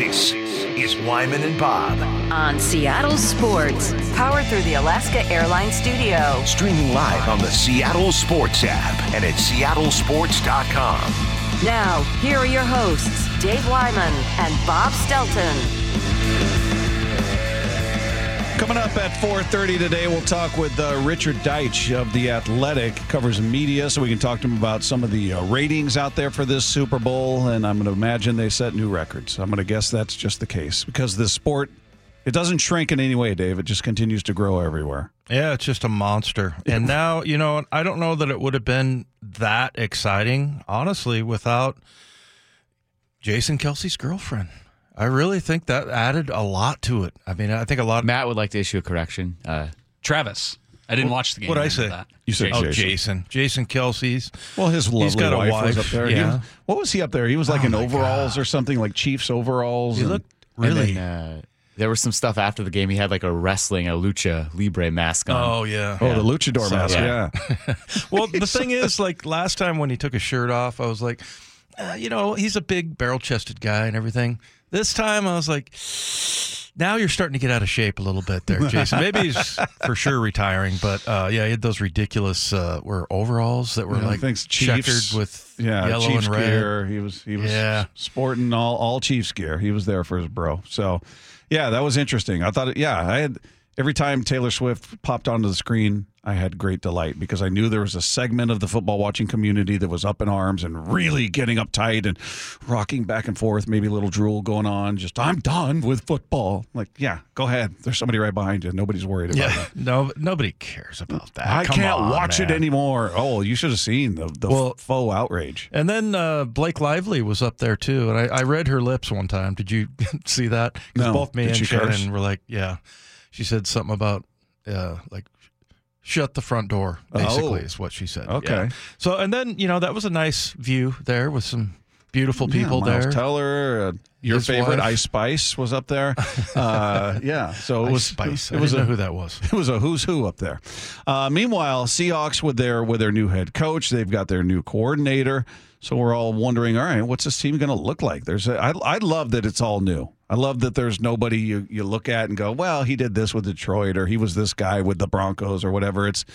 This is Wyman and Bob. on Seattle Sports. Powered through the Alaska Airlines Studio. Streaming live on the Seattle Sports app and at seattlesports.com. Now, here are your hosts, Dave Wyman and Bob Stelton. Coming up at 4:30 today, we'll talk with uh, Richard Deitsch of the Athletic, covers media, so we can talk to him about some of the uh, ratings out there for this Super Bowl. And I'm going to imagine they set new records. I'm going to guess that's just the case because the sport it doesn't shrink in any way, Dave. It just continues to grow everywhere. Yeah, it's just a monster. And now, you know, I don't know that it would have been that exciting, honestly, without Jason Kelce's girlfriend. I really think that added a lot to it. I mean, I think a lot. Of- Matt would like to issue a correction. Uh, Travis. I didn't watch the game. What did I say? That. You said oh, Jason. Jason. Jason Kelce's. Well, his lovely He's got a wife, wife. was up there. Yeah. was- what was he up there? He was like Oh in overalls God. or something, like Chiefs overalls. He and- looked And really. then, uh, there was some stuff after the game. He had like a wrestling, a lucha libre mask on. oh yeah. oh, the luchador So- mask. Yeah. Yeah. Well, the thing is, like last time when he took his shirt off, I was like, uh, you know, he's a big barrel-chested guy and everything. This time, I was like, now you're starting to get out of shape a little bit there, Jason. Maybe he's for sure retiring, but uh, yeah, he had those ridiculous uh, were overalls that were Yeah, like thanks, checkered with yeah, yellow Chiefs and red. gear. He was he was Yeah. sporting all all Chiefs gear. He was there for his bro. So, yeah, that was interesting. I thought, yeah, I had every time Taylor Swift popped onto the screen, I had great delight because I knew there was a segment of the football watching community that was up in arms and really getting uptight and rocking back and forth, maybe a little drool going on. Just I'm done with football. Like, yeah, go ahead. There's somebody right behind you. Nobody's worried about Yeah, that. no, nobody cares about that. I Come can't on, watch it anymore. Oh, you should have seen the, the Well- faux outrage. And then uh, Blake Lively was up there too, and I, I read her lips one time. Did you see that? No. both me Did and Shannon curse? were like, "Yeah." She said something about uh, like shut the front door. Basically, Oh. is what she said. Okay. Yeah. So and then you know that was a nice view there with some beautiful people yeah, there. Teller, uh, your His favorite wife. Ice Spice was up there. Uh, yeah, so it was Spice. It was a know who that was. it was a who's who up there. Uh, meanwhile, Seahawks with their with their new head coach, they've got their new coordinator. So we're all wondering, all right, what's this team going to look like? There's, a, I, I love that it's all new. I love that there's nobody you, you look at and go, well, he did this with Detroit, or he was this guy with the Broncos, or whatever. It's,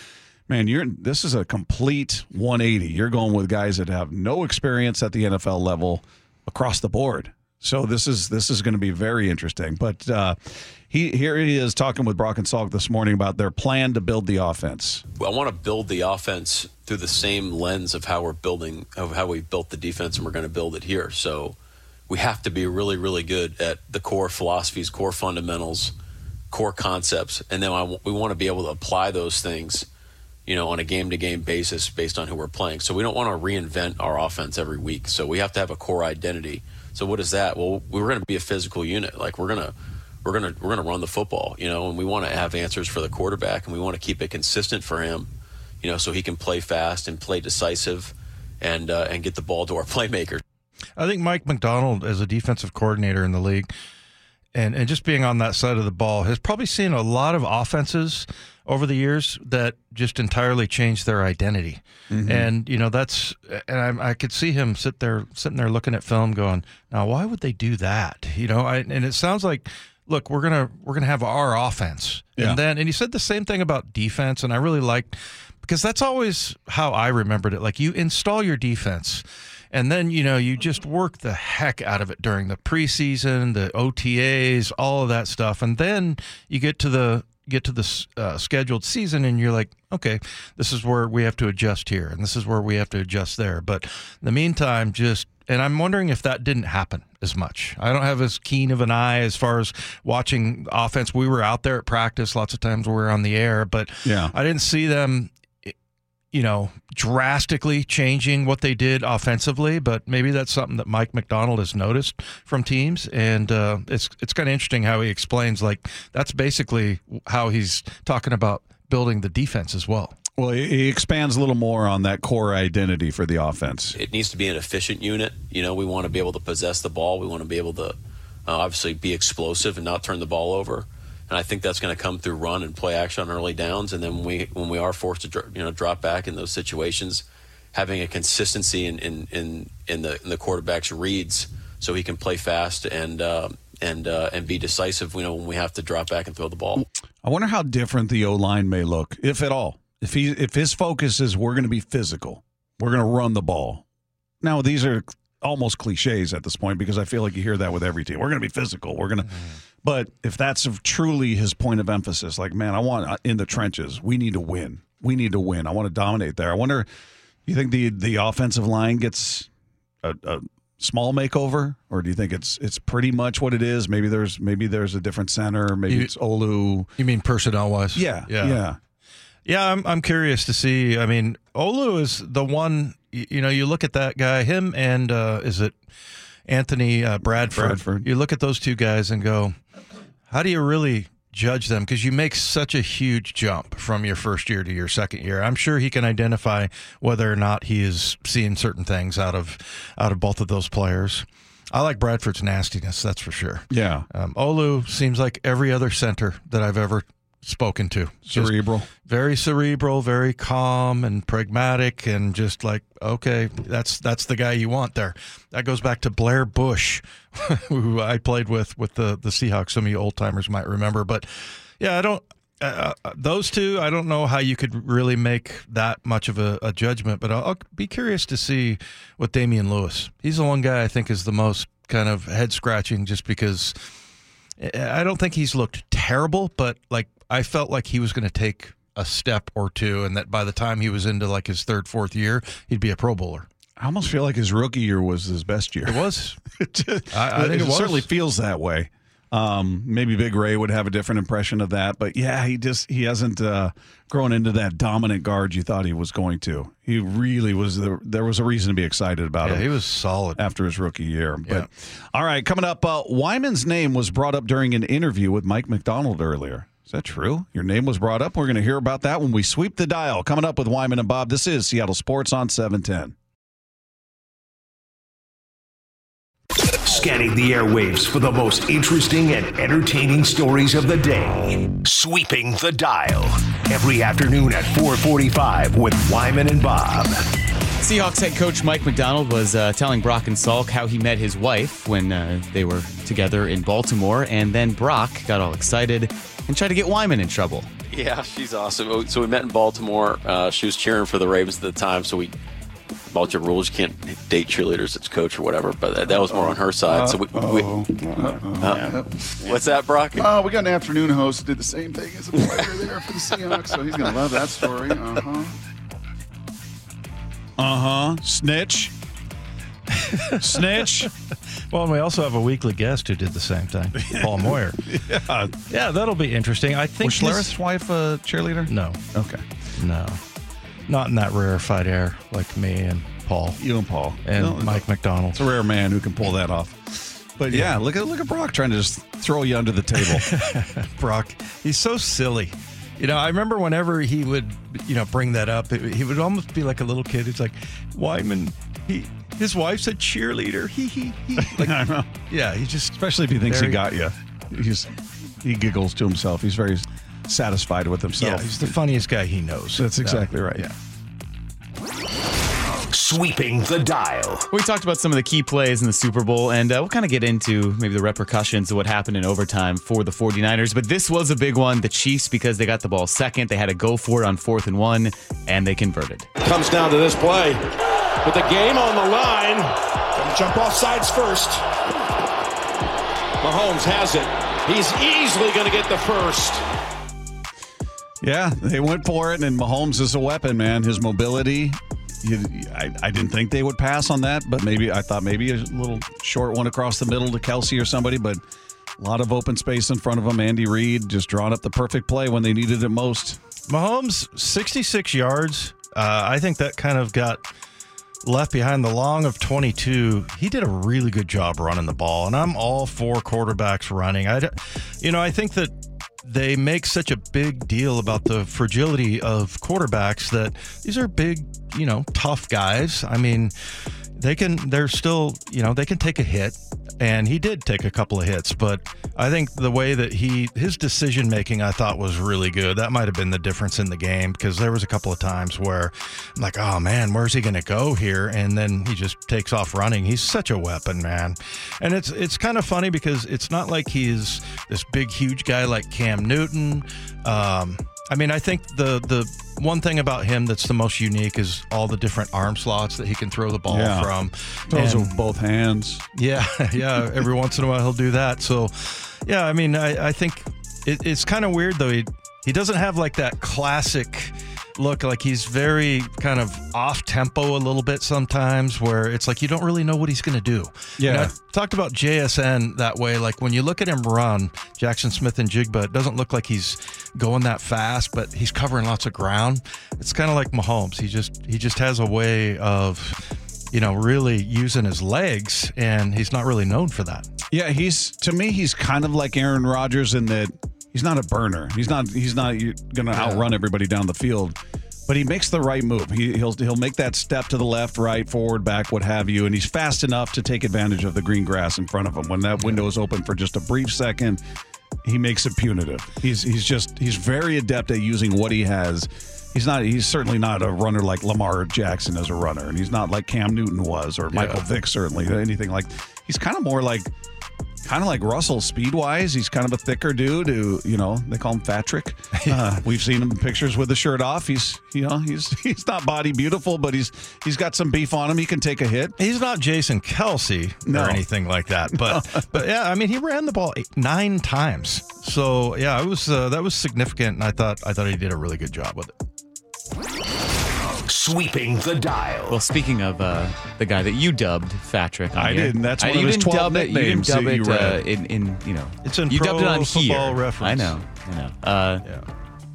man, you're this is a complete 180. You're going with guys that have no experience at the NFL level across the board. So this is this is going to be very interesting. But uh, he here he is talking with Brock and Salk this morning about their plan to build the offense. I want to build the offense through the same lens of how we're building, of how we built the defense, and we're going to build it here. So we have to be really, really good at the core philosophies, core fundamentals, core concepts, and then we want to be able to apply those things, you know, on a game-to-game basis based on who we're playing. So we don't want to reinvent our offense every week. So we have to have a core identity. So what is that? Well, we're going to be a physical unit. Like we're going to we're gonna we're gonna run the football, you know, and we want to have answers for the quarterback, and we want to keep it consistent for him, you know, so he can play fast and play decisive, and uh, and get the ball to our playmakers. I think Mike Macdonald, as a defensive coordinator in the league, and, and just being on that side of the ball, has probably seen a lot of offenses over the years that just entirely changed their identity. Mm-hmm. And you know that's, and I, I could see him sit there, sitting there looking at film, going, "Now, why would they do that?" You know, I, and it sounds like, look, we're gonna we're gonna have our offense, Yeah. and then and he said the same thing about defense, and I really liked because that's always how I remembered it. Like you install your defense. And then, you know, you just work the heck out of it during the preseason, the OTAs, all of that stuff. And then you get to the get to the uh, scheduled season and you're like, okay, this is where we have to adjust here and this is where we have to adjust there. But in the meantime, just and I'm wondering if that didn't happen as much. I don't have as keen of an eye as far as watching offense. We were out there at practice lots of times. We were on the air, but Yeah. I didn't see them you know, drastically changing what they did offensively, but maybe that's something that Mike Macdonald has noticed from teams, and uh, it's it's kind of interesting how he explains like that's basically how he's talking about building the defense as well. Well, he he expands a little more on that core identity for the offense. It needs to be an efficient unit. You know, we want to be able to possess the ball. We want to be able to uh, obviously be explosive and not turn the ball over. And I think that's going to come through run and play action on early downs. And then when we when we are forced to you know drop back in those situations, having a consistency in in in, in the in the quarterback's reads, so he can play fast and uh, and uh, and be decisive. You know when we have to drop back and throw the ball. I wonder how different the O line may look, if at all. If he if his focus is we're going to be physical, we're going to run the ball. Now these are almost cliches at this point because I feel like you hear that with every team. We're going to be physical. We're going to. But if that's truly his point of emphasis, like man, I want uh, in the trenches. We need to win. We need to win. I want to dominate there. I wonder. You think the the offensive line gets a, a small makeover, or do you think it's it's pretty much what it is? Maybe there's maybe there's a different center. Maybe You- it's Olu. You mean personnel wise? Yeah, yeah, yeah. Yeah, I'm I'm curious to see. I mean, Olu is the one. You know, you look at that guy, him and uh, is it Anthony uh, Bradford? Bradford. You look at those two guys and go, how do you really judge them? Because you make such a huge jump from your first year to your second year. I'm sure he can identify whether or not he is seeing certain things out of out of both of those players. I like Bradford's nastiness, that's for sure. Yeah. Um, Olu seems like every other center that I've ever spoken to. Just Cerebral. very cerebral, very calm and pragmatic, and just like okay, that's that's the guy you want there. That goes back to Blair Bush, who I played with with the the Seahawks. Some of you old timers might remember, but yeah, I don't. Uh, uh, those two, I don't know how you could really make that much of a, a judgment, but I'll, I'll be curious to see what Damien Lewis. He's the one guy I think is the most kind of head scratching, just because I don't think he's looked terrible, but like I felt like he was going to take a step or two, and that by the time he was into like his third, fourth year, he'd be a Pro Bowler. I almost feel like his rookie year was his best year. It was. It I- I think it was. certainly feels that way. Um, maybe Big Ray would have a different impression of that, but yeah, he just he hasn't uh, grown into that dominant guard you thought he was going to. He really was. The, there was a reason to be excited about Yeah, him he was solid. after his rookie year. But Yeah. all right, coming up, uh, Wyman's name was brought up during an interview with Mike Macdonald earlier. Is that true? Your name was brought up. We're going to hear about that when we sweep the dial. Coming up with Wyman and Bob. This is Seattle Sports on seven ten. Scanning the airwaves for the most interesting and entertaining stories of the day. Sweeping the dial. Every afternoon at 445 with Wyman and Bob. Seahawks head coach Mike Macdonald was uh, telling Brock and Salk how he met his wife when uh, they were together in Baltimore, and then Brock got all excited and try to get Wyman in trouble. Yeah, she's awesome. Oh, So we met in Baltimore. Uh, she was cheering for the Ravens at the time, so we. Baltimore rules, you can't date cheerleaders as coach or whatever, but that- that was more on her side. So we, we uh, what's that, Brock? Oh, we got an afternoon host who did the same thing as a player there for the Seahawks, so he's gonna love that story. Uh huh. Uh huh. Snitch. Snitch. Well, and we also have a weekly guest who did the same thing, Paul Moyer. yeah. Yeah, that'll be interesting. I think Was Schlereth's wife a cheerleader? No, Okay. no, not in that rarefied air like me and Paul You and Paul. and No, Mike Macdonald. It's a rare man who can pull that off. But yeah, look at look at Brock trying to just throw you under the table. Brock. He's so silly. You know, I remember whenever he would, you know, bring that up, it, he would almost be like a little kid. It's like, Wyman, he, his wife's a cheerleader. He, he, he. Like, I know. yeah, he just, Especially if he thinks he got you. He's he giggles to himself. He's very satisfied with himself. yeah, he's the funniest guy he knows. That's exactly right. Yeah. Sweeping the dial. We talked about some of the key plays in the Super Bowl, and uh, we'll kind of get into maybe the repercussions of what happened in overtime for the 49ers. But this was a big one. The Chiefs, because they got the ball second, they had to go for it on fourth and one, and they converted. comes down to this play. With the game on the line, gonna jump off sides first. Mahomes has it. He's easily going to get the first. Yeah, they went for it, and Mahomes is a weapon, man. His mobility. You, I, I didn't think they would pass on that, but maybe I thought maybe a little short one across the middle to Kelce or somebody, but a lot of open space in front of him. Andy Reid just drawing up the perfect play when they needed it most. Mahomes, 66 yards. Uh, I think that kind of got left behind the long of 22. He did a really good job running the ball, and I'm all for quarterbacks running. I, you know, I think that they make such a big deal about the fragility of quarterbacks that these are big, you know, tough guys. I mean, they can they're still, you know, they can take a hit and he did take a couple of hits, but I think the way that he his decision making I thought was really good. That might have been the difference in the game because there was a couple of times where I'm like, oh man, where's he going to go here? And then he just takes off running. He's such a weapon, man. And it's it's kind of funny because it's not like he's this big huge guy like Cam Newton. Um, I mean, I think the the one thing about him that's the most unique is all the different arm slots that he can throw the ball Yeah. from. Throws And- with both hands. yeah, yeah. Every once in a while he'll do that. So, yeah, I mean, I, I think it, it's kind of weird though. He he doesn't have like that classic look. Like he's very kind of off tempo a little bit sometimes, where it's like you don't really know what he's going to do. Yeah. I've talked about JSN that way. Like when you look at him run, Jaxon Smith-Njigba, it doesn't look like he's going that fast, but he's covering lots of ground. It's kind of like Mahomes. He just he just has a way of you know, really using his legs, and he's not really known for that. Yeah, he's to me he's kind of like Aaron Rodgers in that he's not a burner. He's not he's not going to outrun everybody down the field, but he makes the right move. He, he'll he'll make that step to the left, right, forward, back, what have you, and he's fast enough to take advantage of the green grass in front of him when that window is open for just a brief second. He makes it punitive. He's he's just he's very adept at using what he has. He's not. He's certainly not a runner like Lamar Jackson as a runner, and he's not like Cam Newton was or Michael Vick. Certainly, anything like. He's kind of more like kind of like Russell speed wise. He's kind of a thicker dude who, you know, they call him Fatrick. Uh, we've seen him in pictures with the shirt off. He's, you know, he's he's not body beautiful, but he's he's got some beef on him. He can take a hit. He's not Jason Kelce No. or anything like that, but but yeah, I mean, he ran the ball eight, nine times. So yeah, it was uh, that was significant, and I thought I thought he did a really good job with it. Sweeping the dial. Well, speaking of uh, the guy that you dubbed Fatrick, I here, didn't. That's uh, one of you his didn't 12 dub it. You didn't nicknames dub that you it uh, read. in, in you know. It's in you dubbed it Pro on Football here. Reference. I know. I know. Uh, Yeah.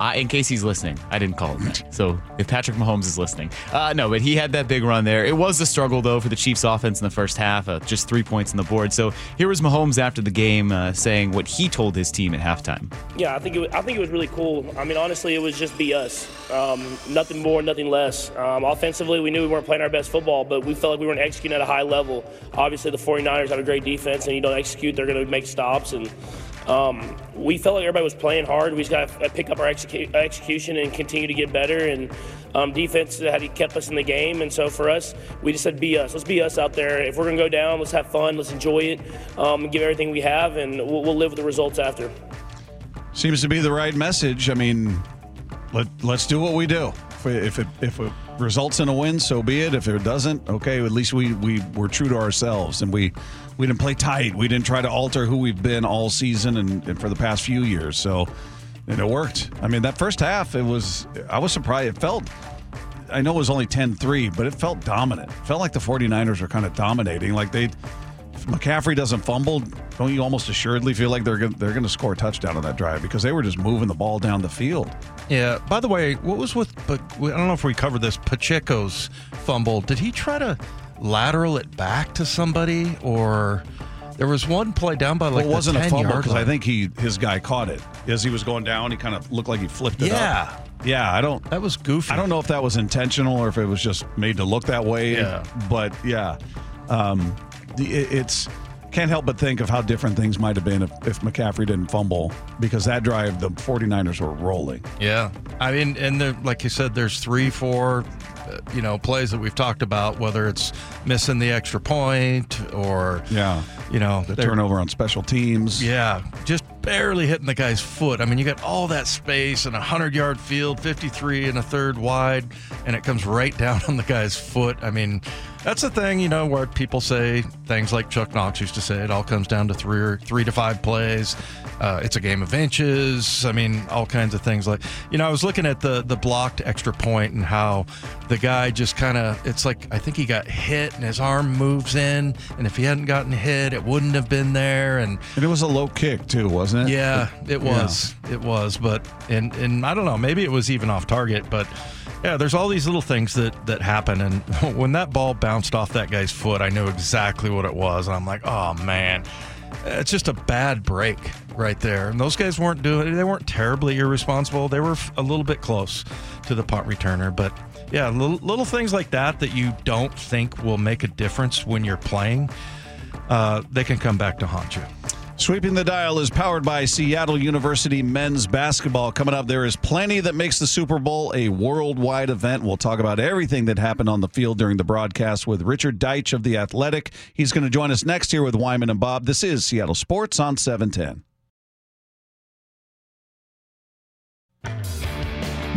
I, in case he's listening, I didn't call him that. So if Patrick Mahomes is listening, uh, no, but he had that big run there. It was a struggle though for the Chiefs' offense in the first half, uh, just three points on the board. So here was Mahomes after the game uh, saying what he told his team at halftime. Yeah, I think it was, I think it was really cool. I mean, honestly, it was just be us. Um, nothing more, nothing less. Um, offensively, we knew we weren't playing our best football, but we felt like we weren't executing at a high level. Obviously, the 49ers have a great defense, and you don't execute, they're going to make stops. And um, we felt like everybody was playing hard. We just got to pick up our execu- execution and continue to get better. And um, defense had kept us in the game. And so for us, we just said, be us. Let's be us out there. If we're going to go down, let's have fun. Let's enjoy it. Um, give everything we have, and we'll, we'll live with the results after. Seems to be the right message. I mean, let let's do what we do. If it, if it if it results in a win, so be it. If it doesn't, okay. At least we we were true to ourselves and we we didn't play tight. We didn't try to alter who we've been all season and, and for the past few years. So and it worked. I mean, that first half, it was I was surprised. It felt. I know it was only 10-3, but it felt dominant. It felt like the 49ers were kind of dominating. Like they if McCaffrey doesn't fumble, don't you almost assuredly feel like they're gonna, they're going to score a touchdown on that drive because they were just moving the ball down the field. Yeah. By the way, what was with? But I don't know if we covered this. Pacheco's fumble. Did he try to lateral it back to somebody, or there was one play down by like well, it wasn't a fumble because I think he his guy caught it as he was going down. He kind of looked like he flipped it Yeah. up. Yeah, I don't. that was goofy. I don't know if that was intentional or if it was just made to look that way. Yeah. But yeah, um, it, it's can't help but think of how different things might have been if, if McCaffrey didn't fumble because that drive the 49ers were rolling. Yeah, I mean, and there, like you said, there's three, four, uh, you know, plays that we've talked about. Whether it's missing the extra point or Yeah. You know, The turnover on special teams. Yeah, just barely hitting the guy's foot. I mean, you got all that space and a 100 yard field, 53 and a third wide, and it comes right down on the guy's foot. I mean, that's the thing, you know, where people say things like Chuck Knox used to say it all comes down to three or three to five plays. Uh, it's a game of inches. I mean, all kinds of things like, you know, I was looking at the the blocked extra point and how the guy just kind of, it's like, I think he got hit and his arm moves in. And if he hadn't gotten hit, it wouldn't have been there. And And it was a low kick too, wasn't it? yeah, it was. It was, but and and I don't know, maybe it was even off target, but yeah, there's all these little things that that happen and when that ball bounced off that guy's foot, I knew exactly what it was and I'm like, "Oh man, it's just a bad break right there." And those guys weren't doing they weren't terribly irresponsible. They were a little bit close to the punt returner, but yeah, little, little things like that that you don't think will make a difference when you're playing uh, they can come back to haunt you. Sweeping the Dial is powered by Seattle University men's basketball. Coming up, there is plenty that makes the Super Bowl a worldwide event. We'll talk about everything that happened on the field during the broadcast with Richard Deitsch of The Athletic. He's going to join us next here with Wyman and Bob. This is Seattle Sports on 710.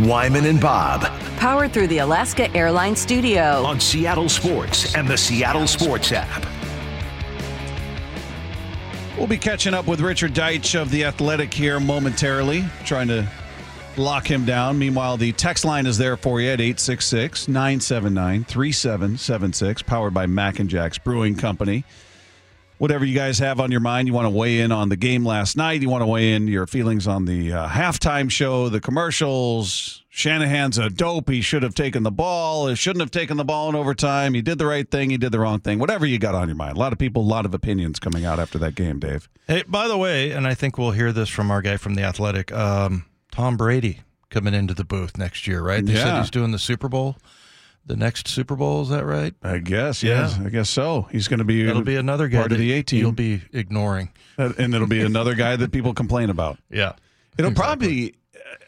Wyman and Bob Powered through the Alaska Airlines Studio. on Seattle Sports and the Seattle Sports app. We'll be catching up with Richard Deitsch of The Athletic here momentarily, trying to lock him down. Meanwhile, the text line is there for you at 866 979 3776, powered by Mac and Jack's Brewing Company. Whatever you guys have on your mind, you want to weigh in on the game last night, you want to weigh in your feelings on the uh, halftime show, the commercials. Shanahan's a dope. He should have taken the ball. He shouldn't have taken the ball in overtime. He did the right thing. He did the wrong thing. Whatever you got on your mind. A lot of people, a lot of opinions coming out after that game, Dave. Hey, by the way, and I think we'll hear this from our guy from the Athletic, um, Tom Brady coming into the booth next year, right? They said Yeah. he's doing the Super Bowl, the next Super Bowl. Is that right? I guess, Yeah. I guess so. He's going to be It'll be another guy part of the A team. You'll be ignoring. and it'll be another guy that people complain about. Yeah. It'll Exactly. probably,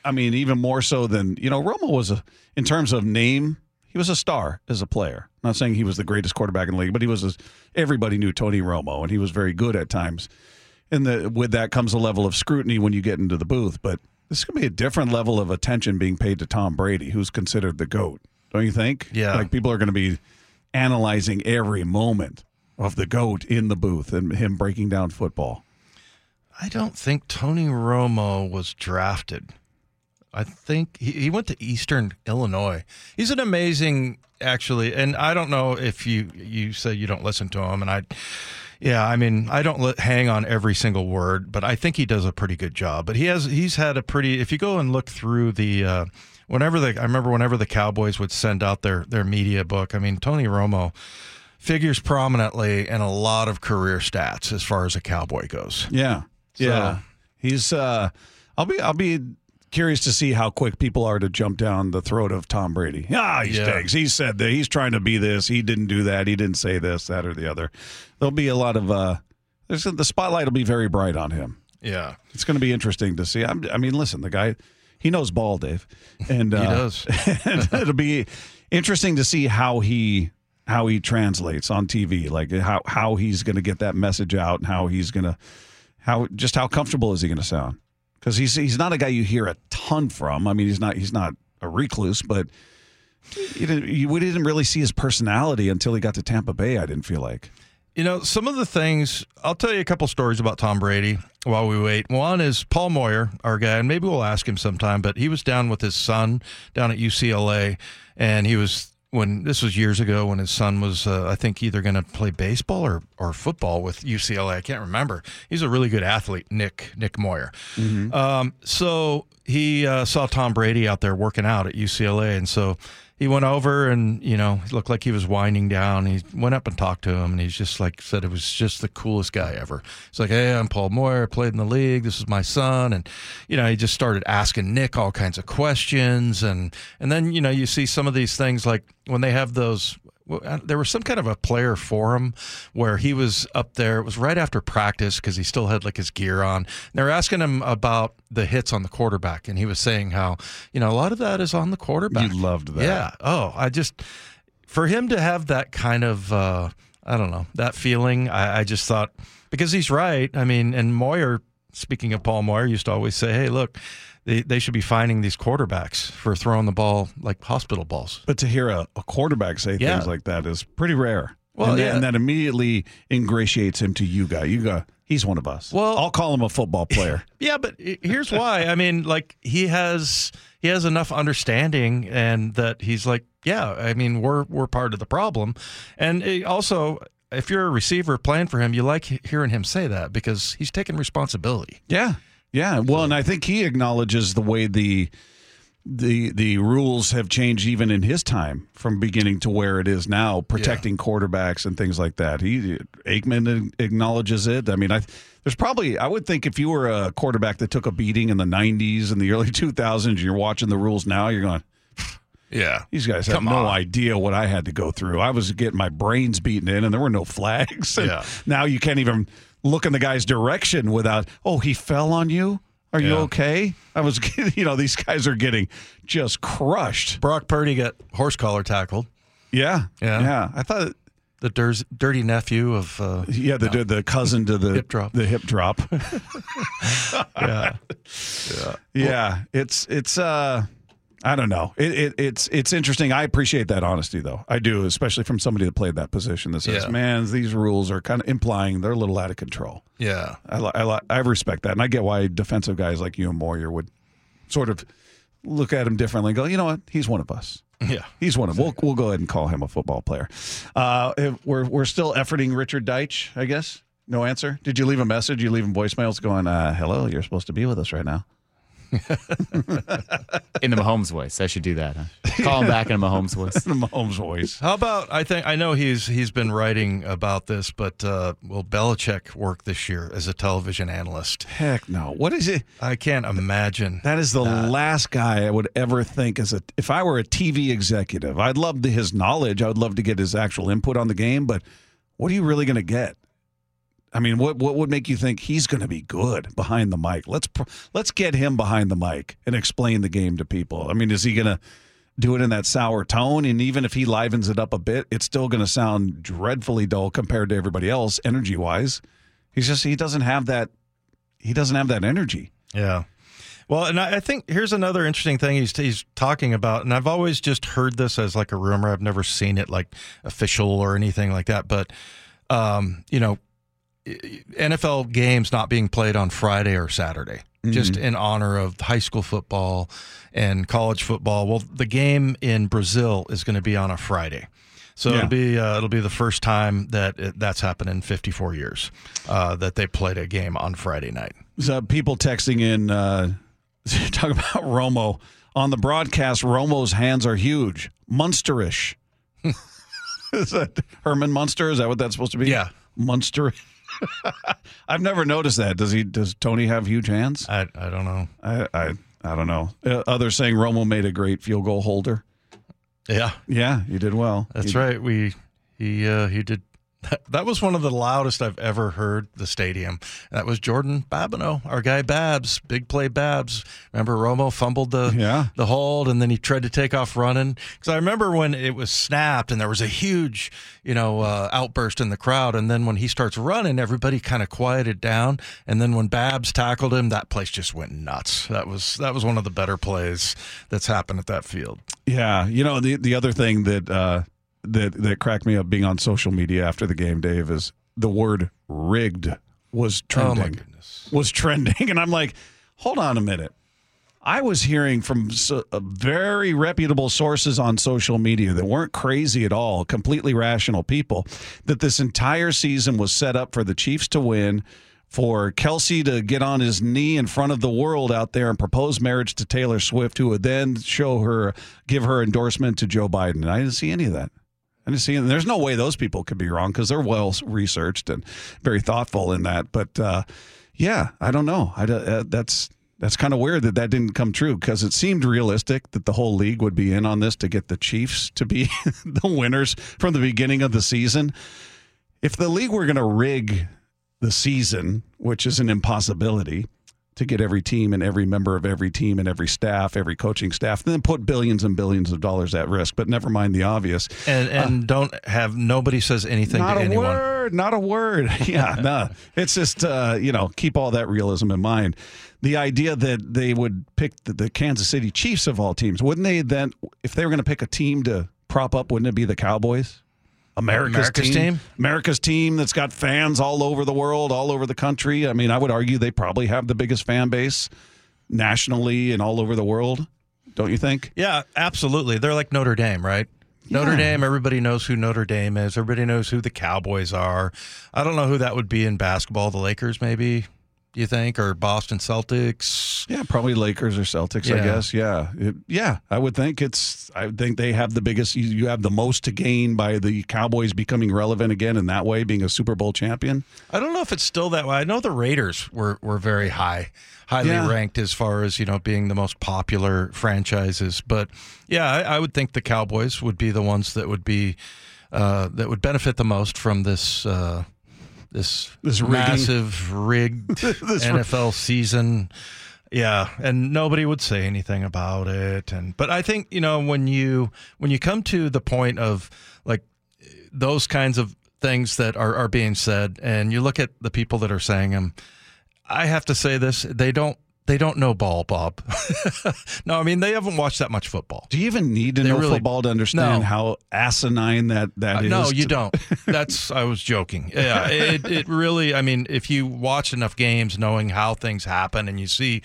I mean, even more so than you know. Romo was a, in terms of name, he was a star as a player. not saying he was the greatest quarterback in the league, but he was. A, everybody knew Tony Romo, and he was very good at times. And the, with that comes a level of scrutiny when you get into the booth. But this is going to be a different level of attention being paid to Tom Brady, who's considered the goat. Don't you think? Yeah. Like people are going to be analyzing every moment of the goat in the booth and him breaking down football. I don't think Tony Romo was drafted. I think he, he went to Eastern Illinois. He's an amazing, actually, and I don't know if you you say you don't listen to him, and I, yeah, I mean I don't let, hang on every single word, but I think he does a pretty good job. But he has he's had a pretty. If you go and look through the. Uh, Whenever the I remember whenever the Cowboys would send out their their media book, I mean Tony Romo figures prominently in a lot of career stats as far as a cowboy goes. Yeah. So- Yeah. He's uh I'll be I'll be curious to see how quick people are to jump down the throat of Tom Brady. Ah, he Yeah. stinks. He said that he's trying to be this. He didn't do that. He didn't say this, that, or the other. There'll be a lot of uh there's the spotlight will be very bright on him. Yeah. It's going to be interesting to see. I'm, I mean, listen, the guy he knows ball, Dave, and uh, He does. and it'll be interesting to see how he how he translates on TV, like how how he's going to get that message out, and how he's going to how just how comfortable is he going to sound? Because he's he's not a guy you hear a ton from. I mean, he's not he's not a recluse, but you you, we didn't really see his personality until he got to Tampa Bay. I didn't feel like. You know, some of the things, I'll tell you a couple stories about Tom Brady while we wait. One is Paul Moyer, our guy, and maybe we'll ask him sometime, but he was down with his son down at UCLA, and he was, when this was years ago when his son was, uh, I think, either going to play baseball or, or football with UCLA. I can't remember. He's a really good athlete, Nick, Nick Moyer. Um, so he uh, saw Tom Brady out there working out at UCLA, and so he went over and you know he looked like he was winding down. He went up and talked to him, and he's just like said it was just the coolest guy ever. He's like, hey, I'm Paul Moyer. I played in the league. This is my son, and you know he just started asking Nick all kinds of questions, and and then you know you see some of these things like when they have those there was some kind of a player forum where he was up there. It was right after practice because he still had like his gear on. They were asking him about the hits on the quarterback, and he was saying how you know a lot of that is on the quarterback. You loved that. Yeah. Oh, I just for him to have that kind of uh, I don't know that feeling. I, I just thought because he's right. I mean, and Moyer. Speaking of Paul Moyer, used to always say, "Hey, look, they they should be finding these quarterbacks for throwing the ball like hospital balls." But to hear a, a quarterback say Yeah. things like that is pretty rare. Well, and, that, yeah. and that immediately ingratiates him to you guy. You got he's one of us. Well- I'll call him a football player. Yeah, but here's why. I mean, like he has he has enough understanding, and that he's like, yeah. I mean, we're we're part of the problem, and it also. If you're a receiver playing for him, you like hearing him say that because he's taking responsibility. yeah, yeah. Well, and I think he acknowledges the way the the the rules have changed even in his time from beginning to where it is now, protecting quarterbacks and things like that. He Aikman acknowledges it. I mean, I there's probably I would think if you were a quarterback that took a beating in the '90s and the early 2000s, and you're watching the rules now, you're going. Yeah. These guys have Come no on. idea what I had to go through. I was getting my brains beaten in, and there were no flags. And Yeah. Now you can't even look in the guy's direction without, oh, he fell on you. Are you okay? I was, you know, these guys are getting just crushed. Brock Purdy got horse collar tackled. Yeah, Yeah. yeah. I thought, The durs- dirty nephew of. Uh, yeah, the the cousin to the Hip drop. the hip drop. yeah. Yeah, it's it's uh I don't know. It, it it's it's interesting. I appreciate that honesty though. I do, especially from somebody that played that position that says, Yeah. "Man, these rules are kind of implying they're a little out of control." Yeah. I I, I respect that, and I get why defensive guys like you and Moyer would sort of look at him differently. and Go, you know what? He's one of us. Yeah. He's one of. We'll we'll go ahead and call him a football player. Uh, we're we're still efforting Richard Deitsch, I guess. No answer. Did you leave a message? You leaving voicemails going, uh, "Hello, you're supposed to be with us right now." In the Mahomes voice. I should do that. Huh? Call him back in a Mahomes voice. The Mahomes voice. How about I think I know he's he's been writing about this, but uh, will Belichick work this year as a television analyst? Heck no. What is it? I can't imagine. That is the last guy I would ever think as a. If I were a TV executive, I'd love the, his knowledge. I would love to get his actual input on the game. But what are you really going to get? I mean, what what would make you think he's going to be good behind the mic? Let's let's get him behind the mic and explain the game to people. I mean, is he going to do it in that sour tone? And even if he livens it up a bit, it's still going to sound dreadfully dull compared to everybody else, energy wise. He's just he doesn't have that. He doesn't have that energy. Yeah. Well, and I I think here's another interesting thing he's he's talking about, and I've always just heard this as like a rumor. I've never seen it like official or anything like that. But um, you know, NFL games not being played on Friday or Saturday, just in honor of high school football and college football. Well, the game in Brazil is going to be on a Friday. So Yeah. it'll be uh, it'll be the first time that it, that's happened in 54 years uh, that they played a game on Friday night. So people texting in, uh, talking about Romo on the broadcast. Romo's hands are huge, Munsterish. is that Herman Munster? Is that what that's supposed to be? Yeah. Munster. I've never noticed that. Does he? Does Tony have huge hands? I I don't know. I I, I don't know. Uh, others saying Romo made a great field goal holder. Yeah, Yeah, he did well. that's right. We he uh, he did. That was one of the loudest I've ever heard the stadium. That was Jordan Babineaux, our guy Babs, big play Babs. Remember Romo fumbled the Yeah. the hold and then he tried to take off running. Because I remember when it was snapped and there was a huge you know uh, outburst in the crowd, and then when he starts running, everybody kind of quieted down. And then when Babs tackled him, that place just went nuts. That was that was one of the better plays that's happened at that field. Yeah, you know the the other thing that uh, that that cracked me up being on social media after the game, Dave, is the word rigged was trending. Oh my goodness. Was trending, and I'm like, hold on a minute. I was hearing from so, uh, very reputable sources on social media that weren't crazy at all, completely rational people, that this entire season was set up for the Chiefs to win, for Kelce to get on his knee in front of the world out there and propose marriage to Taylor Swift, who would then show her, give her endorsement to Joe Biden. And I didn't see any of that. Didn't see. And there's no way those people could be wrong because they're well researched and very thoughtful in that. But uh, yeah, I don't know. I uh, that's that's kind of weird that that didn't come true because it seemed realistic that the whole league would be in on this to get the Chiefs to be the winners from the beginning of the season. If the league were going to rig the season, which is an impossibility, to get every team and every member of every team and every staff, every coaching staff, then put billions and billions of dollars at risk. But never mind the obvious. and and don't have nobody says anything Not to a anyone. word, not a word. Yeah, no. It's just uh, you know keep all that realism in mind. The idea that they would pick the, the Kansas City Chiefs of all teams, wouldn't they? Then, if they were going to pick a team to prop up, wouldn't it be the Cowboys? America's, America's team? America's team that's got fans all over the world, all over the country. I mean, I would argue they probably have the biggest fan base nationally and all over the world. Don't you think? Yeah, absolutely. They're like Notre Dame, right? Notre Dame, everybody knows who Notre Dame is. Everybody knows who the Cowboys are. I don't know who that would be in basketball. The Lakers, maybe. Do you think, or Boston Celtics? Yeah, probably Lakers or Celtics. I guess. Yeah, It- yeah. I would think it's. I would think they have the biggest. You, you have the most to gain by the Cowboys becoming relevant again in that way, being a Super Bowl champion. I don't know if it's still that way. I know the Raiders were were very high, highly Yeah. ranked as far as you know being the most popular franchises. But yeah, I, I would think the Cowboys would be the ones that would be uh, that would benefit the most from this. Uh, this, This rigging. massive rigged NFL season. Yeah, and nobody would say anything about it. And but I think you know when you when you come to the point of like those kinds of things that are, are being said, and you look at the people that are saying them, I have to say this: they don't they don't know ball, Bob. no, I mean they haven't watched that much football. Do you even need to They know really- football to understand No. how asinine that that Uh, is? no, you to- don't. That's I was joking. Yeah, it, it really. I mean, if you watch enough games, knowing how things happen, and you see,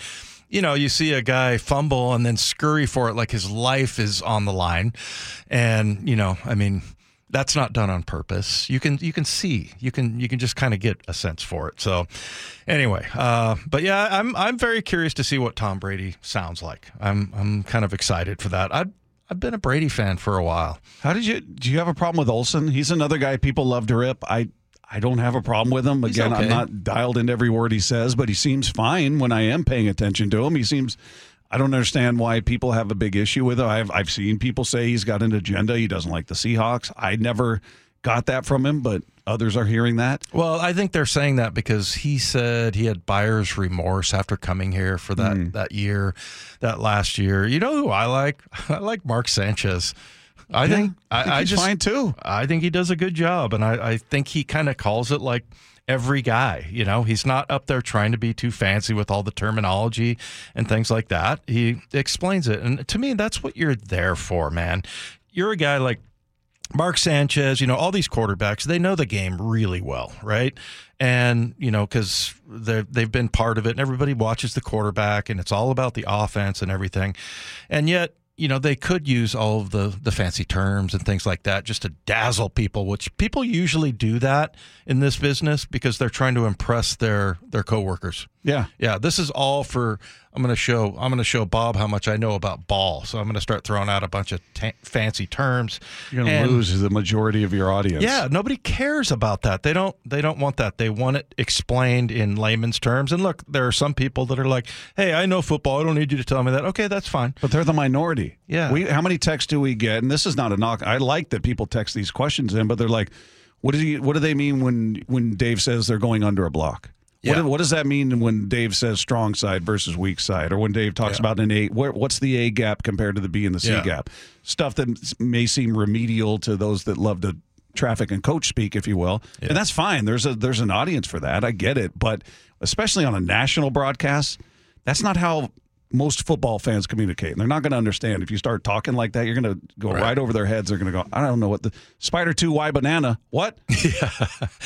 you know, you see a guy fumble and then scurry for it like his life is on the line, and you know, I mean, that's not done on purpose. You can you can see you can you can just kind of get a sense for it. So, anyway, uh, but yeah, I'm I'm very curious to see what Tom Brady sounds like. I'm I'm kind of excited for that. I. I've been a Brady fan for a while. How did you? Do you have a problem with Olsen? He's another guy people love to rip. I I don't have a problem with him. Again, I'm not dialed into every word he says, but he seems fine when I am paying attention to him. He seems. I don't understand why people have a big issue with him. I've I've seen people say he's got an agenda. He doesn't like the Seahawks. I never got that from him, but others are hearing that. Well, I think they're saying that because he said he had buyer's remorse after coming here for that Hmm. that year, that last year. You know who I like? I like Mark Sanchez. I Yeah, think I I, think I he's just fine, too. I think he does a good job, and I, I think he kind of calls it like every guy. You know, he's not up there trying to be too fancy with all the terminology and things like that. He explains it, and to me, that's what you're there for, man. You're a guy like Mark Sanchez, you know, all these quarterbacks, they know the game really well, right? And, you know, because they've been part of it and everybody watches the quarterback and it's all about the offense and everything. And yet, you know, they could use all of the, the fancy terms and things like that just to dazzle people, which people usually do that in this business because they're trying to impress their, their coworkers. Yeah. Yeah, this is all for. I'm going to show. I'm going to show Bob how much I know about ball. So I'm going to start throwing out a bunch of ta fancy terms. You're going to lose the majority of your audience. Yeah, nobody cares about that. They don't. They don't want that. They want it explained in layman's terms. And look, there are some people that are like, "Hey, I know football. I don't need you to tell me that." Okay, that's fine. But they're the minority. Yeah. We how many texts do we get? And this is not a knock. I like that people text these questions in, but they're like, what do you what do they mean when when Dave says they're going under a block? What, Yeah. what does that mean when Dave says strong side versus weak side, or when Dave talks Yeah. about an A? Where, what's the A gap compared to the B and the C Yeah. gap? Stuff that may seem remedial to those that love to traffic and coach speak, if you will, and that's fine. There's a there's an audience for that. I get it, but especially on a national broadcast, that's not how most football fans communicate. And they're not going to understand if you start talking like that. You're going to go right. Right. over their heads. They're going to go, I don't know what the Spider Two Y banana. What? Yeah.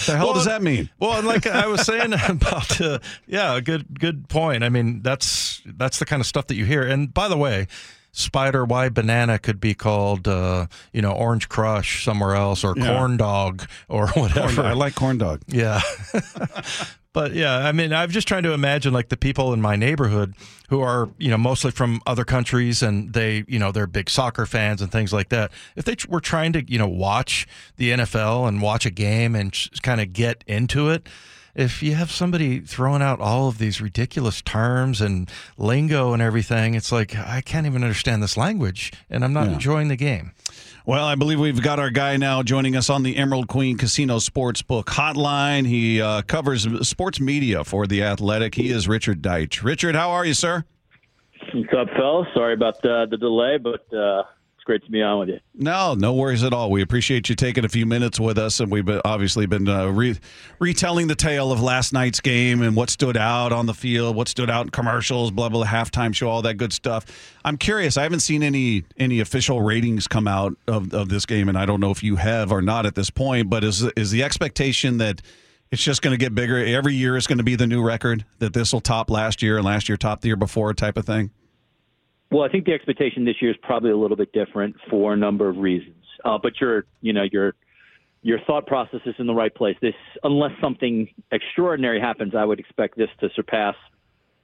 the hell Well, does that mean? Well, and like I was saying about, uh, yeah, a good good point. I mean, that's that's the kind of stuff that you hear. And by the way, spider Y banana could be called, uh, you know, orange crush somewhere else, or Yeah. corn dog, or whatever. I like corn dog. Yeah. But yeah, I mean, I'm just trying to imagine like the people in my neighborhood who are, you know, mostly from other countries and they, you know, they're big soccer fans and things like that. If they were trying to, you know, watch the NFL and watch a game and kind of get into it, if you have somebody throwing out all of these ridiculous terms and lingo and everything, it's like I can't even understand this language and I'm not enjoying the game. Well, I believe we've got our guy now joining us on the Emerald Queen Casino Sportsbook Hotline. He uh, covers sports media for The Athletic. He is Richard Deitsch. Richard, how are you, sir? What's up, fellas? Sorry about uh, the delay, but uh, it's great to be on with you. No, no worries at all. We appreciate you taking a few minutes with us, and we've obviously been uh, re- retelling the tale of last night's game and what stood out on the field, what stood out in commercials, blah blah, halftime show, all that good stuff. I'm curious. I haven't seen any any official ratings come out of, of this game, and I don't know if you have or not at this point. But is is the expectation that it's just going to get bigger every year? Is going to be the new record that this will top last year and last year top the year before type of thing. Well, I think the expectation this year is probably a little bit different for a number of reasons. Uh, but you're, you know, you're your thought process is in the right place. This, unless something extraordinary happens, I would expect this to surpass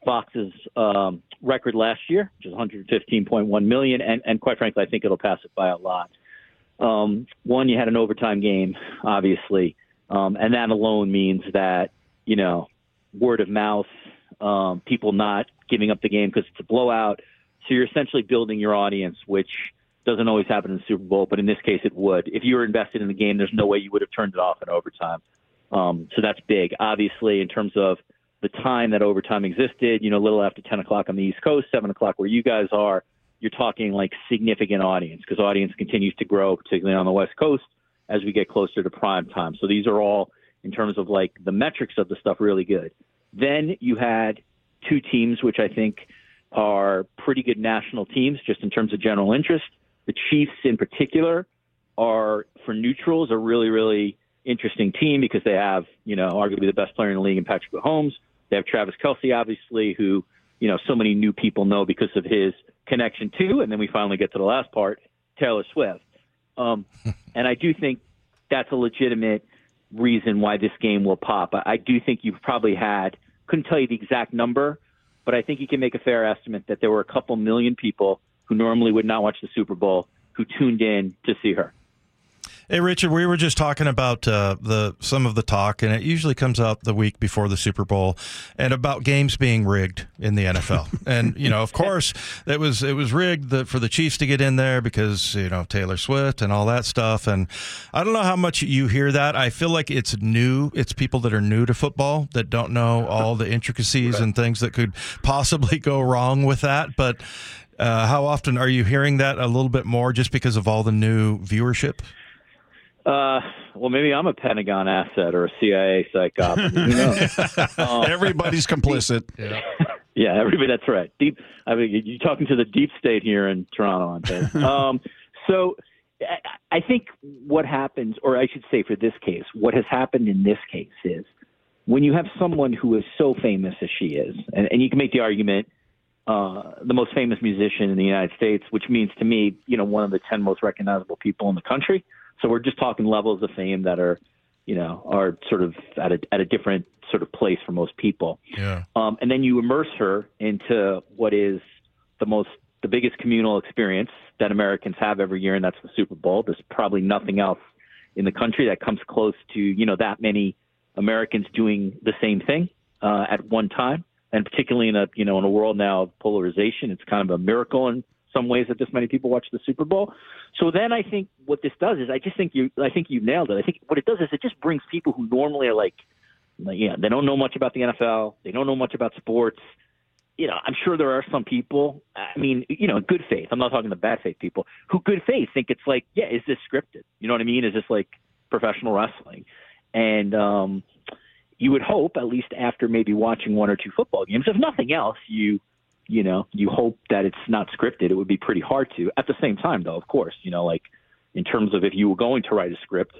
Fox's um, record last year, which is 115.1 million, and, and quite frankly, I think it'll pass it by a lot. Um, one, you had an overtime game, obviously, um, and that alone means that you know word of mouth, um, people not giving up the game because it's a blowout. So you're essentially building your audience, which doesn't always happen in the Super Bowl, but in this case, it would. If you were invested in the game, there's no way you would have turned it off in overtime. Um, so that's big. Obviously, in terms of the time that overtime existed, you know, a little after 10 o'clock on the East Coast, 7 o'clock where you guys are, you're talking like significant audience because audience continues to grow, particularly on the West Coast as we get closer to prime time. So these are all, in terms of like the metrics of the stuff, really good. Then you had two teams, which I think are pretty good national teams just in terms of general interest. The Chiefs, in particular, are for neutrals a really, really interesting team because they have, you know, arguably the best player in the league in Patrick Mahomes. They have Travis Kelce, obviously, who, you know, so many new people know because of his connection to. And then we finally get to the last part, Taylor Swift. Um, and I do think that's a legitimate reason why this game will pop. I, I do think you've probably had, couldn't tell you the exact number, but I think you can make a fair estimate that there were a couple million people who normally would not watch the Super Bowl who tuned in to see her. Hey, Richard, we were just talking about uh, the some of the talk, and it usually comes out the week before the Super Bowl, and about games being rigged in the NFL. and you know, of course, it was it was rigged the, for the Chiefs to get in there because you know Taylor Swift and all that stuff. And I don't know how much you hear that. I feel like it's new. It's people that are new to football that don't know all the intricacies right. and things that could possibly go wrong with that. But uh, how often are you hearing that a little bit more just because of all the new viewership? Uh, well, maybe I'm a Pentagon asset or a CIA psych op. um, Everybody's complicit. Yeah. yeah, everybody. That's right. Deep. I mean, you're talking to the deep state here in Toronto, aren't um, so, I think what happens, or I should say, for this case, what has happened in this case is when you have someone who is so famous as she is, and, and you can make the argument. Uh, the most famous musician in the United States, which means to me, you know, one of the 10 most recognizable people in the country. So we're just talking levels of fame that are, you know, are sort of at a at a different sort of place for most people. Yeah. Um, and then you immerse her into what is the most the biggest communal experience that Americans have every year, and that's the Super Bowl. There's probably nothing else in the country that comes close to you know that many Americans doing the same thing uh, at one time, and particularly in a you know in a world now of polarization, it's kind of a miracle in some ways that this many people watch the Super Bowl. So then I think what this does is I just think you I think you nailed it. I think what it does is it just brings people who normally are like, yeah, they don't know much about the NFL, they don't know much about sports. You know, I'm sure there are some people. I mean, you know, good faith. I'm not talking the bad faith people who good faith think it's like, yeah, is this scripted? You know what I mean? Is this like professional wrestling? And um, you would hope, at least after maybe watching one or two football games, if nothing else, you you know, you hope that it's not scripted. It would be pretty hard to. At the same time, though, of course, you know, like in terms of if you were going to write a script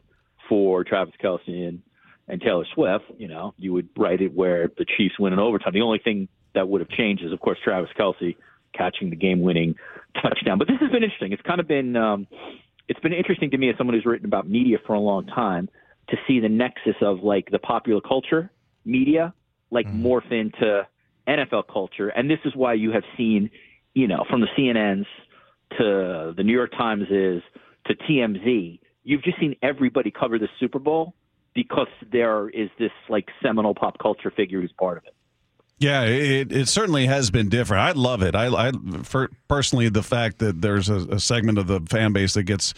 for Travis Kelce and, and Taylor Swift, you know, you would write it where the Chiefs win in overtime. The only thing that would have changed is, of course, Travis Kelce catching the game-winning touchdown. But this has been interesting. It's kind of been um, it's been interesting to me as someone who's written about media for a long time to see the nexus of like the popular culture media like mm. morph into NFL culture. And this is why you have seen, you know, from the CNNs to the New York Times is to TMZ, you've just seen everybody cover the Super Bowl because there is this like seminal pop culture figure who's part of it. Yeah, it, it certainly has been different. I love it. I, I for personally the fact that there's a, a segment of the fan base that gets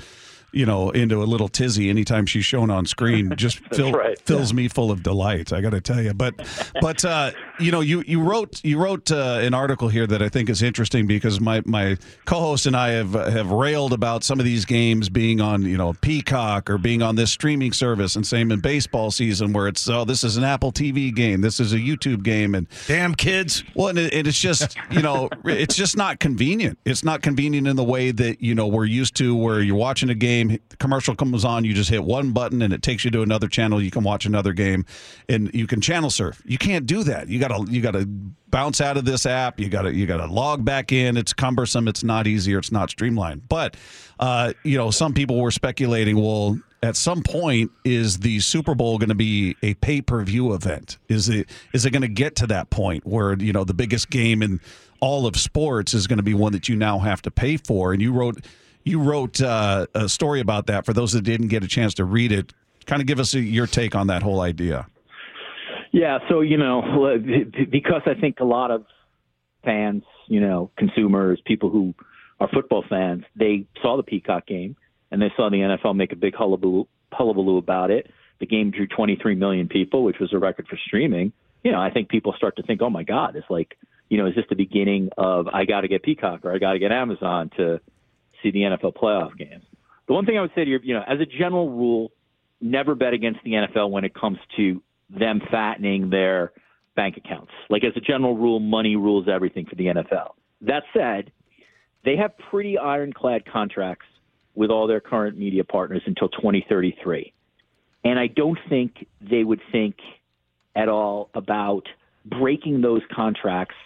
you know, into a little tizzy anytime she's shown on screen just fill, right. fills yeah. me full of delight. I got to tell you, but but uh, you know, you you wrote you wrote uh, an article here that I think is interesting because my my co-host and I have have railed about some of these games being on you know Peacock or being on this streaming service, and same in baseball season where it's oh this is an Apple TV game, this is a YouTube game, and damn kids. Well, and, it, and it's just you know it's just not convenient. It's not convenient in the way that you know we're used to, where you're watching a game game, commercial comes on, you just hit one button and it takes you to another channel. You can watch another game, and you can channel surf. You can't do that. You gotta you gotta bounce out of this app. You gotta you gotta log back in. It's cumbersome. It's not easier. It's not streamlined. But uh, you know, some people were speculating. Well, at some point, is the Super Bowl going to be a pay per view event? Is it is it going to get to that point where you know the biggest game in all of sports is going to be one that you now have to pay for? And you wrote you wrote uh, a story about that. For those that didn't get a chance to read it, kind of give us a, your take on that whole idea. Yeah, so you know, because I think a lot of fans, you know, consumers, people who are football fans, they saw the Peacock game and they saw the NFL make a big hullabaloo, hullabaloo about it. The game drew 23 million people, which was a record for streaming. You know, I think people start to think, oh my God, it's like, you know, is this the beginning of I got to get Peacock or I got to get Amazon to see the NFL playoff games? The one thing I would say to you, you know, as a general rule, never bet against the NFL when it comes to them fattening their bank accounts. Like as a general rule, money rules everything for the NFL. That said, they have pretty ironclad contracts with all their current media partners until 2033. And I don't think they would think at all about breaking those contracts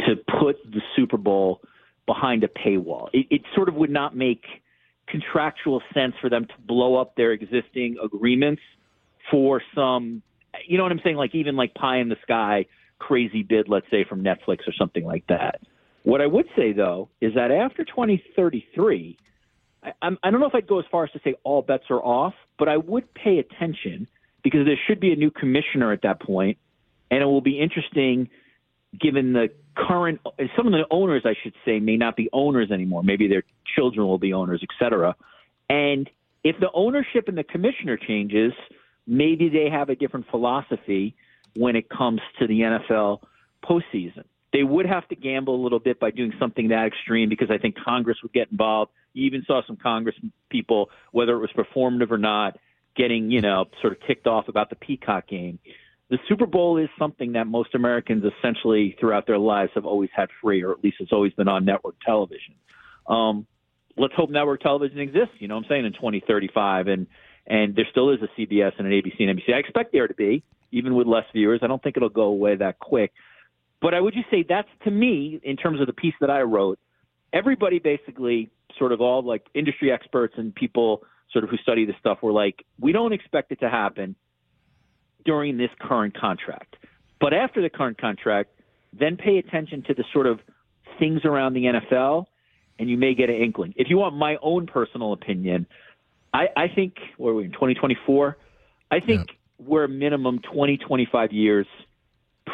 to put the Super Bowl behind a paywall. It, it sort of would not make contractual sense for them to blow up their existing agreements for some, you know what I'm saying? Like even like pie in the sky, crazy bid, let's say from Netflix or something like that. What I would say though is that after 2033, I, I'm, I don't know if I'd go as far as to say all bets are off, but I would pay attention because there should be a new commissioner at that point, and it will be interesting given the current some of the owners I should say may not be owners anymore. Maybe their children will be owners, et cetera. And if the ownership and the commissioner changes, maybe they have a different philosophy when it comes to the NFL postseason. They would have to gamble a little bit by doing something that extreme because I think Congress would get involved. You even saw some Congress people, whether it was performative or not, getting, you know, sort of ticked off about the Peacock game. The Super Bowl is something that most Americans essentially throughout their lives have always had free, or at least it's always been on network television. Um, let's hope network television exists, you know what I'm saying, in 2035. And, and there still is a CBS and an ABC and NBC. I expect there to be, even with less viewers. I don't think it'll go away that quick. But I would just say that's to me, in terms of the piece that I wrote, everybody basically, sort of all like industry experts and people sort of who study this stuff were like, we don't expect it to happen during this current contract. But after the current contract, then pay attention to the sort of things around the NFL, and you may get an inkling. If you want my own personal opinion, I, I think, where are we in 2024? I think yeah. we're minimum 20, 25 years –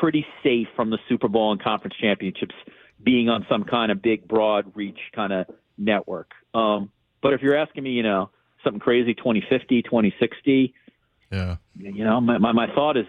pretty safe from the Super Bowl and conference championships being on some kind of big, broad reach kind of network. Um, but if you're asking me, you know, something crazy, 2050, 2060, yeah, you know, my, my, my thought is,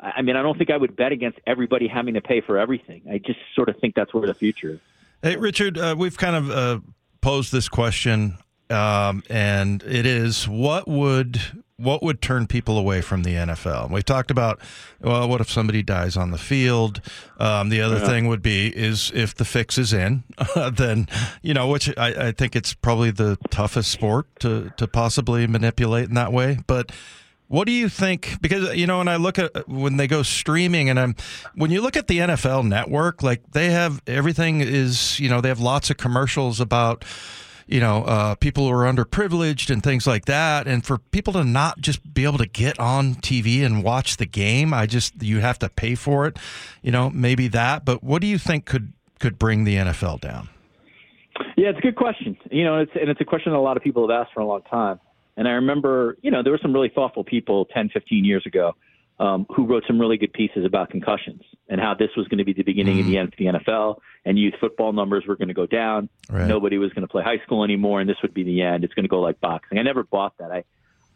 I mean, I don't think I would bet against everybody having to pay for everything. I just sort of think that's where the future is. Hey, Richard, uh, we've kind of uh, posed this question, um, and it is what would what would turn people away from the NFL? We've talked about, well, what if somebody dies on the field? Um, the other yeah. thing would be is if the fix is in, then you know, which I, I, think it's probably the toughest sport to to possibly manipulate in that way. But what do you think? Because you know, when I look at when they go streaming, and I'm when you look at the NFL Network, like they have everything is you know they have lots of commercials about you know, uh, people who are underprivileged and things like that. And for people to not just be able to get on TV and watch the game, I just you have to pay for it. You know, maybe that. But what do you think could could bring the NFL down? Yeah, it's a good question. You know, it's and it's a question that a lot of people have asked for a long time. And I remember, you know, there were some really thoughtful people 10, 15 years ago um, who wrote some really good pieces about concussions and how this was going to be the beginning mm. of the end for the NFL and youth football numbers were going to go down. Right. Nobody was going to play high school anymore, and this would be the end. It's going to go like boxing. I never bought that. I,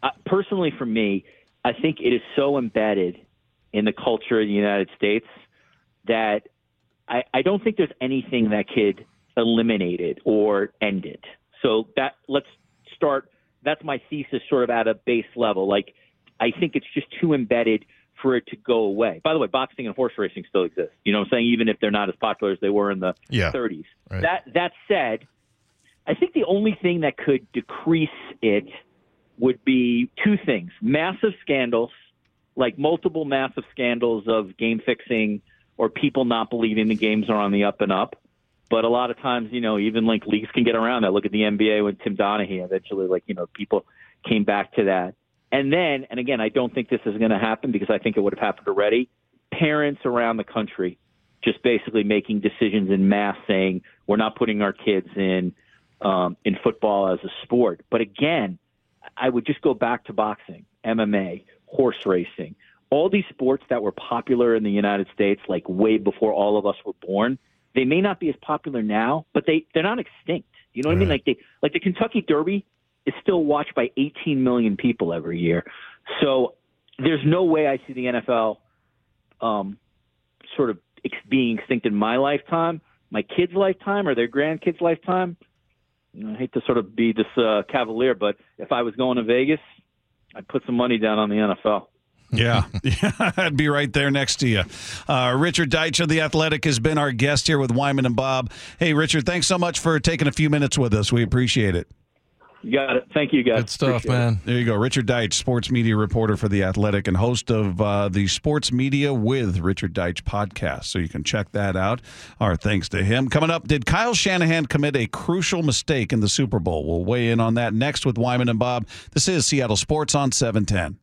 I personally, for me, I think it is so embedded in the culture of the United States that I, I don't think there's anything that could eliminate it or end it. So that let's start. That's my thesis, sort of at a base level. Like I think it's just too embedded for it to go away. By the way, boxing and horse racing still exist. You know what I'm saying? Even if they're not as popular as they were in the yeah, 30s. Right. That that said, I think the only thing that could decrease it would be two things: massive scandals, like multiple massive scandals of game fixing or people not believing the games are on the up and up. But a lot of times, you know, even like leagues can get around that. Look at the NBA with Tim Donaghy. Eventually, like you know, people came back to that. And then, and again, I don't think this is going to happen because I think it would have happened already. Parents around the country just basically making decisions in mass saying we're not putting our kids in um, in football as a sport. But again, I would just go back to boxing, MMA, horse racing, all these sports that were popular in the United States like way before all of us were born. They may not be as popular now, but they they're not extinct. You know what I mean? Like they like the Kentucky Derby is still watched by 18 million people every year. So there's no way I see the NFL um, sort of being extinct in my lifetime, my kids' lifetime, or their grandkids' lifetime. I hate to sort of be this uh, cavalier, but if I was going to Vegas, I'd put some money down on the NFL. Yeah, yeah, I'd be right there next to you. Uh, Richard Deitsch of The Athletic has been our guest here with Wyman and Bob. Hey, Richard, thanks so much for taking a few minutes with us. We appreciate it. You got it. Thank you, guys. Good stuff, Appreciate it. man. There you go. Richard Deitsch, sports media reporter for The Athletic and host of uh, the Sports Media with Richard Deitsch podcast. So you can check that out. Our thanks to him. Coming up, did Kyle Shanahan commit a crucial mistake in the Super Bowl? We'll weigh in on that next with Wyman and Bob. This is Seattle Sports on 710.